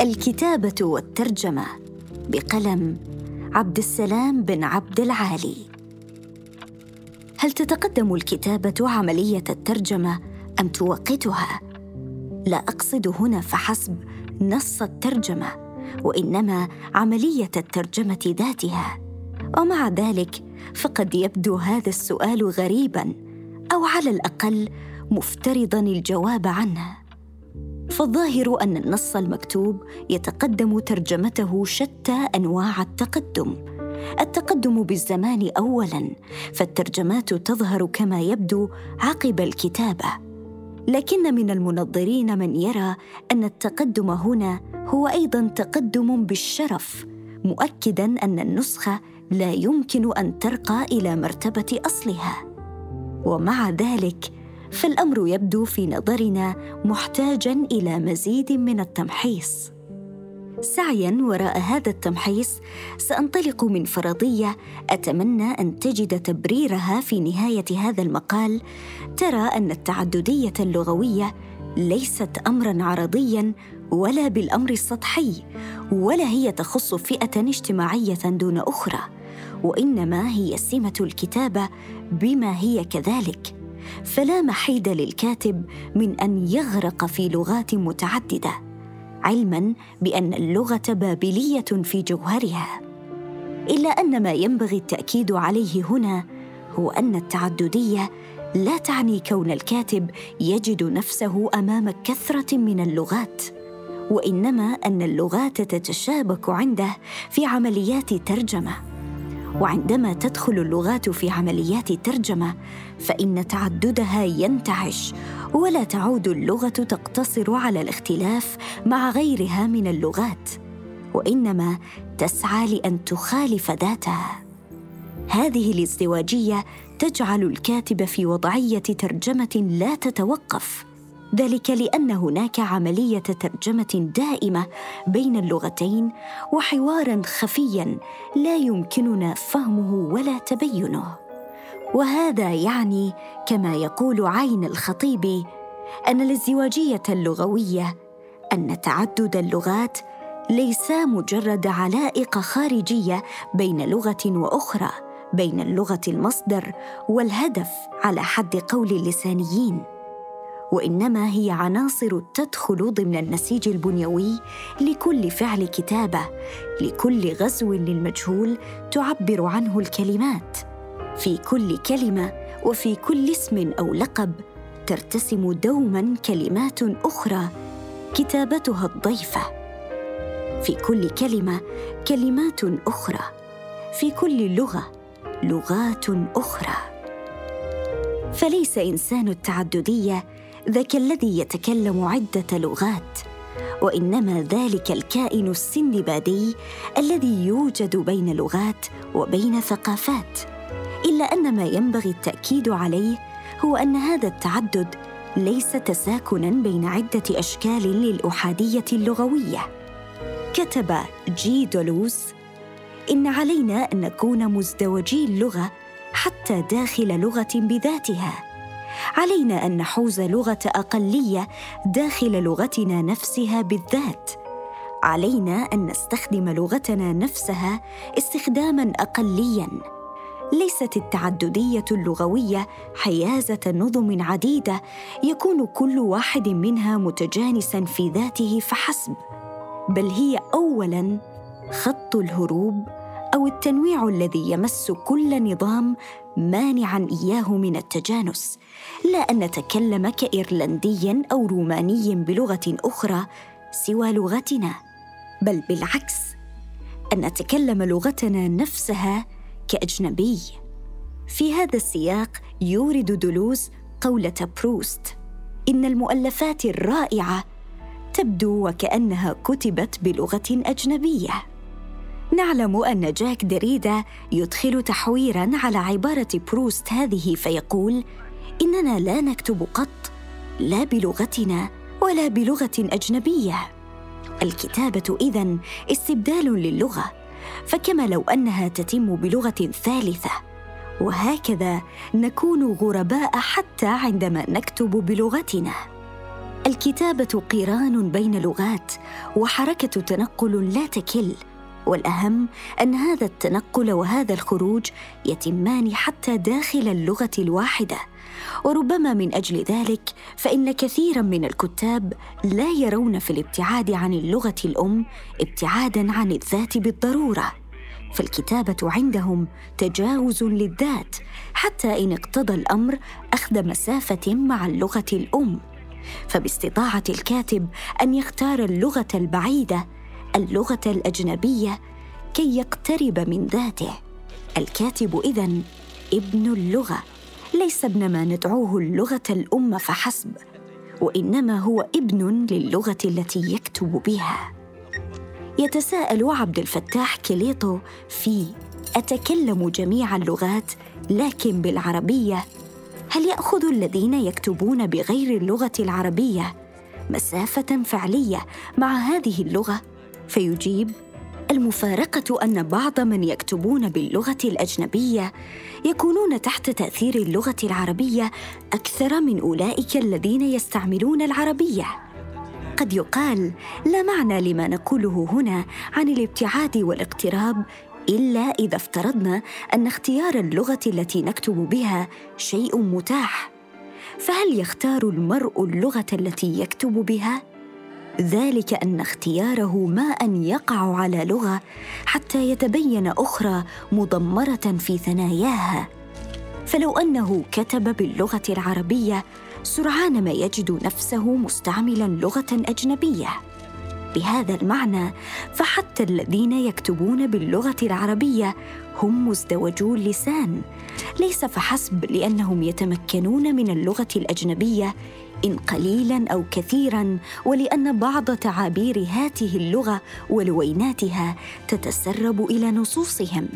الكتابة والترجمة بقلم عبد السلام بن عبد العالي. هل تتقدم الكتابة عملية الترجمة أم توقتها؟ لا أقصد هنا فحسب نص الترجمة، وإنما عملية الترجمة ذاتها. ومع ذلك فقد يبدو هذا السؤال غريبا أو على الأقل مفترضا الجواب عنه فالظاهر أن النص المكتوب يتقدم ترجمته شتى أنواع التقدم. التقدم بالزمان اولا فالترجمات تظهر كما يبدو عقب الكتابة. لكن من المنظرين من يرى أن التقدم هنا هو أيضا تقدم بالشرف مؤكدا أن النسخة لا يمكن أن ترقى إلى مرتبة أصلها. ومع ذلك فالأمر يبدو في نظرنا محتاجا إلى مزيد من التمحيص. سعيا وراء هذا التمحيص سأنطلق من فرضية أتمنى أن تجد تبريرها في نهاية هذا المقال. ترى أن التعددية اللغوية ليست امرا عرضيا ولا بالأمر السطحي ولا هي تخص فئة اجتماعية دون أخرى. وإنما هي سمة الكتابة بما هي كذلك. فلا محيد للكاتب من أن يغرق في لغات متعددة علما بأن اللغة بابلية في جوهرها. إلا أن ما ينبغي التأكيد عليه هنا هو أن التعددية لا تعني كون الكاتب يجد نفسه أمام كثرة من اللغات وإنما أن اللغات تتشابك عنده في عمليات ترجمة. وعندما تدخل اللغات في عمليات ترجمه فإن تعددها ينتعش ولا تعود اللغة تقتصر على الاختلاف مع غيرها من اللغات وإنما تسعى لأن تخالف ذاتها. هذه الازدواجية تجعل الكاتب في وضعية ترجمة لا تتوقف. ذلك لأن هناك عملية ترجمة دائمة بين اللغتين وحوارا خفيا لا يمكننا فهمه ولا تبينه. وهذا يعني كما يقول عين الخطيب أن الازدواجية اللغوية أن تعدد اللغات ليس مجرد علائق خارجية بين لغة وأخرى بين اللغة المصدر والهدف على حد قول اللسانيين. وإنما هي عناصر تدخل ضمن النسيج البنيوي لكل فعل كتابة لكل غزو للمجهول تعبر عنه الكلمات. في كل كلمة وفي كل اسم أو لقب ترتسم دوما كلمات أخرى كتابتها الضيفة. في كل كلمة كلمات أخرى. في كل لغة لغات أخرى. فليس إنسان التعددية ذاك الذي يتكلم عدة لغات وإنما ذلك الكائن السندبادي الذي يوجد بين لغات وبين ثقافات إلا أن ما ينبغي التأكيد عليه هو أن هذا التعدد ليس تساكنا بين عدة أشكال للأحادية اللغوية. كتب جي دولوز إن علينا أن نكون مزدوجي اللغة حتى داخل لغة بذاتها. علينا أن نحوز لغة أقلية داخل لغتنا نفسها بالذات. علينا أن نستخدم لغتنا نفسها استخداما أقليا. ليست التعددية اللغوية حيازة نظم عديدة يكون كل واحد منها متجانسا في ذاته فحسب بل هي اولا خط الهروب أو التنويع الذي يمس كل نظام مانعا إياه من التجانس. لا أن نتكلم كايرلندي أو روماني بلغة أخرى سوى لغتنا بل بالعكس أن نتكلم لغتنا نفسها كأجنبي. في هذا السياق يورد دلوز قولة بروست إن المؤلفات الرائعة تبدو وكأنها كتبت بلغة أجنبية. نعلم أن جاك دريدا يدخل تحويرا على عبارة بروست هذه فيقول إننا لا نكتب قط لا بلغتنا ولا بلغة أجنبية. الكتابة إذن استبدال للغة فكما لو أنها تتم بلغة ثالثة. وهكذا نكون غرباء حتى عندما نكتب بلغتنا. الكتابة قران بين لغات وحركة تنقل لا تكل. والأهم أن هذا التنقل وهذا الخروج يتمان حتى داخل اللغة الواحدة. وربما من أجل ذلك فإن كثيرا من الكتاب لا يرون في الابتعاد عن اللغة الأم ابتعادا عن الذات بالضرورة. فالكتابة عندهم تجاوز للذات حتى إن اقتضى الأمر أخذ مسافة مع اللغة الأم. فباستطاعة الكاتب أن يختار اللغة البعيدة اللغة الأجنبية كي يقترب من ذاته. الكاتب إذن ابن اللغة ليس ابن ما ندعوه اللغة الأم فحسب وإنما هو ابن للغة التي يكتب بها. يتساءل عبد الفتاح كليطو في أتكلم جميع اللغات لكن بالعربية. هل يأخذ الذين يكتبون بغير اللغة العربية مسافة فعلية مع هذه اللغة؟ فيجيب المفارقة أن بعض من يكتبون باللغة الأجنبية يكونون تحت تأثير اللغة العربية أكثر من أولئك الذين يستعملون العربية. قد يقال لا معنى لما نقوله هنا عن الابتعاد والاقتراب إلا إذا افترضنا أن اختيار اللغة التي نكتب بها شيء متاح. فهل يختار المرء اللغة التي يكتب بها؟ ذلك أن اختياره ما أن يقع على لغة حتى يتبين أخرى مضمرة في ثناياها. فلو أنه كتب باللغة العربية سرعان ما يجد نفسه مستعملا لغة أجنبية. بهذا المعنى فحتى الذين يكتبون باللغة العربية هم مزدوجو اللسان. ليس فحسب لأنهم يتمكنون من اللغة الأجنبية إن قليلا أو كثيرا ولأن بعض تعابير هاته اللغة ولويناتها تتسرب إلى نصوصهم.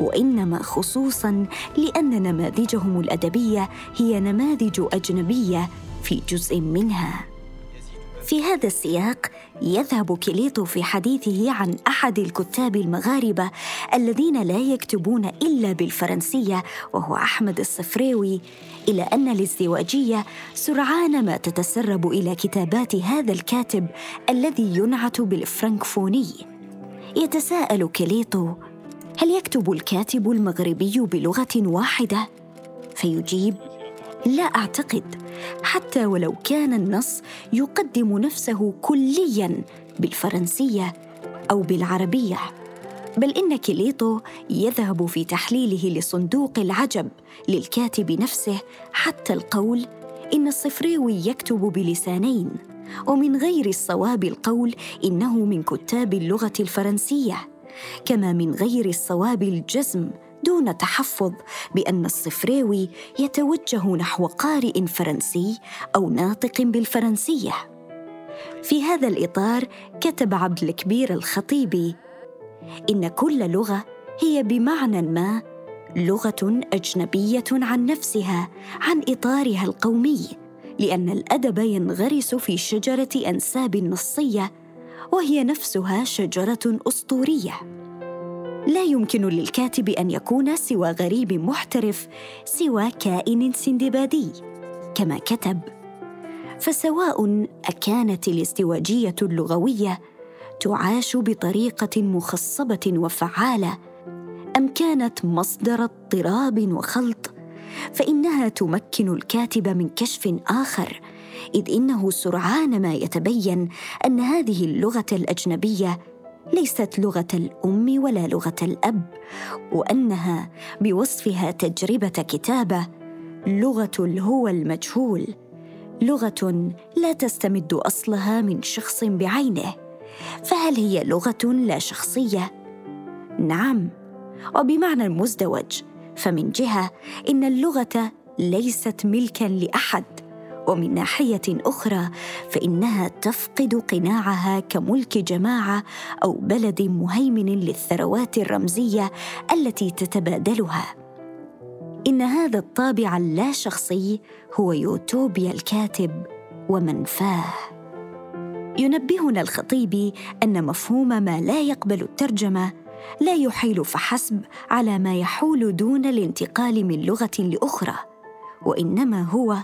وانما خصوصا لأن نماذجهم الأدبية هي نماذج أجنبية في جزء منها. في هذا السياق يذهب كليطو في حديثه عن أحد الكتاب المغاربة الذين لا يكتبون إلا بالفرنسية وهو أحمد الصفريوي إلى أن الازدواجيه سرعان ما تتسرب إلى كتابات هذا الكاتب الذي ينعت بالفرنكفوني. يتساءل كليطو هل يكتب الكاتب المغربي بلغة واحدة؟ فيجيب لا أعتقد حتى ولو كان النص يقدم نفسه كليا بالفرنسية أو بالعربية بل إن كيليتو يذهب في تحليله لصندوق العجب للكاتب نفسه حتى القول إن الصفريوي يكتب بلسانين ومن غير الصواب القول إنه من كتاب اللغة الفرنسية كما من غير الصواب الجزم دون تحفظ بأن الصفريوي يتوجه نحو قارئ فرنسي أو ناطق بالفرنسية. في هذا الإطار كتب عبد الكبير الخطيبي إن كل لغة هي بمعنى ما لغة أجنبية عن نفسها عن إطارها القومي لأن الأدب ينغرس في شجرة أنساب نصية وهي نفسها شجرة أسطورية. لا يمكن للكاتب أن يكون سوى غريب محترف سوى كائن سندبادي. كما كتب فسواء أكانت الازدواجيه اللغوية تعاش بطريقة مخصبة وفعالة. أم كانت مصدر اضطراب وخلط فإنها تمكن الكاتب من كشف آخر. إذ إنه سرعان ما يتبين أن هذه اللغة الأجنبية ليست لغة الأم ولا لغة الأب وأنها بوصفها تجربة كتابة لغة الهو المجهول لغة لا تستمد أصلها من شخص بعينه فهل هي لغة لا شخصية؟ نعم وبمعنى المزدوج فمن جهة إن اللغة ليست ملكا لأحد. ومن ناحية أخرى فإنها تفقد قناعها كملك جماعة أو بلد مهيمن للثروات الرمزية التي تتبادلها. إن هذا الطابع اللا شخصي هو يوتوبيا الكاتب ومنفاه. ينبهنا الخطيبي أن مفهوم ما لا يقبل الترجمة لا يحيل فحسب على ما يحول دون الانتقال من لغة لأخرى وإنما هو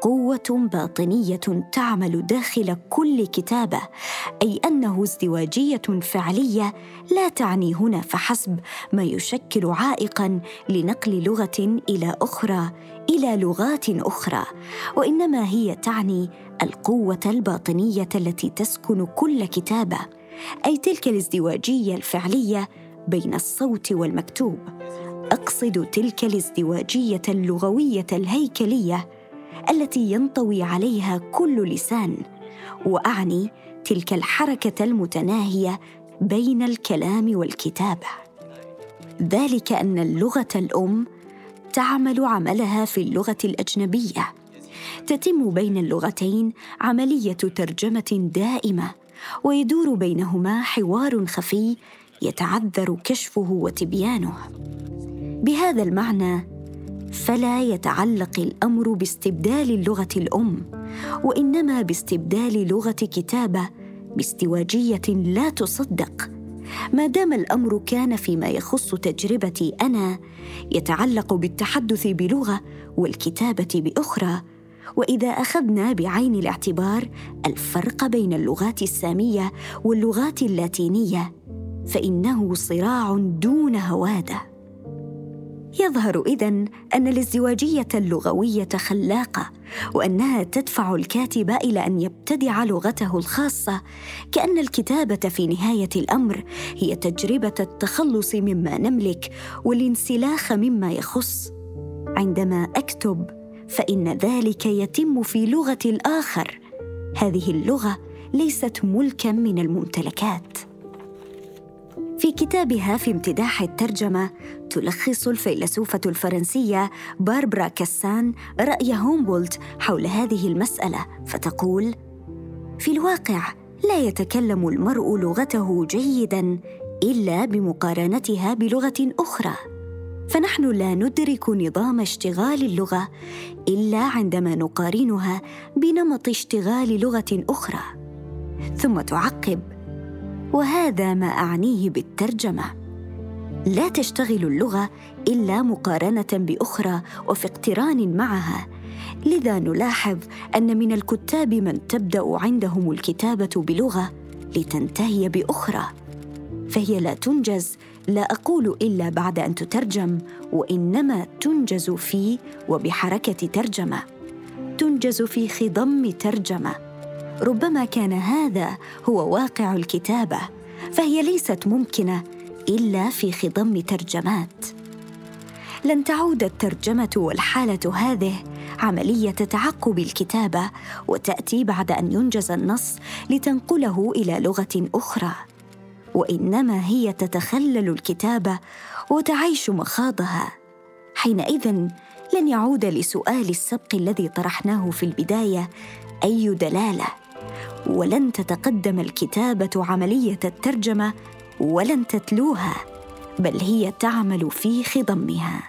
قوة باطنية تعمل داخل كل كتابة أي أنه ازدواجية فعلية لا تعني هنا فحسب ما يشكل عائقا لنقل لغة إلى أخرى إلى لغات أخرى. وإنما هي تعني القوة الباطنية التي تسكن كل كتابة أي تلك الازدواجية الفعلية بين الصوت والمكتوب. أقصد تلك الازدواجية اللغوية الهيكلية التي ينطوي عليها كل لسان وأعني تلك الحركة المتناهية بين الكلام والكتابة. ذلك أن اللغة الأم تعمل عملها في اللغة الأجنبية. تتم بين اللغتين عملية ترجمة دائمة ويدور بينهما حوار خفي يتعذر كشفه وتبيانه. بهذا المعنى فلا يتعلق الأمر باستبدال اللغة الأم وإنما باستبدال لغة كتابة بازدواجيه لا تصدق. ما دام الأمر كان فيما يخص تجربتي أنا يتعلق بالتحدث بلغة والكتابة بأخرى. وإذا أخذنا بعين الاعتبار الفرق بين اللغات السامية واللغات اللاتينية فإنه صراع دون هوادة. يظهر إذن أن الازدواجيه اللغوية خلاقة وأنها تدفع الكاتب إلى أن يبتدع لغته الخاصة كأن الكتابة في نهاية الأمر هي تجربة التخلص مما نملك والانسلاخ مما يخص. عندما أكتب فإن ذلك يتم في لغة الآخر. هذه اللغة ليست ملكا من الممتلكات. في كتابها في امتداح الترجمة تلخص الفيلسوفة الفرنسية باربرا كاسان رأي هومبولت حول هذه المسألة فتقول: في الواقع لا يتكلم المرء لغته جيدا إلا بمقارنتها بلغة أخرى. فنحن لا ندرك نظام اشتغال اللغة إلا عندما نقارنها بنمط اشتغال لغة أخرى. ثم تعقب: وهذا ما أعنيه بالترجمة. لا تشتغل اللغة إلا مقارنة بأخرى وفي اقتران معها. لذا نلاحظ أن من الكتاب من تبدأ عندهم الكتابة بلغة لتنتهي بأخرى. فهي لا تنجز لا أقول إلا بعد أن تترجم وإنما تنجز في وبحركة ترجمة. تنجز في خضم ترجمة. ربما كان هذا هو واقع الكتابة فهي ليست ممكنة إلا في خضم ترجمات. لن تعود الترجمة والحالة هذه عملية تعقب الكتابة وتأتي بعد أن ينجز النص لتنقله إلى لغة أخرى. وإنما هي تتخلل الكتابة وتعيش مخاضها. حينئذ لن يعود لسؤال السبق الذي طرحناه في البداية أي دلالة؟ ولن تتقدم الكتابة عملية الترجمة ولن تتلوها بل هي تعمل في خضمها.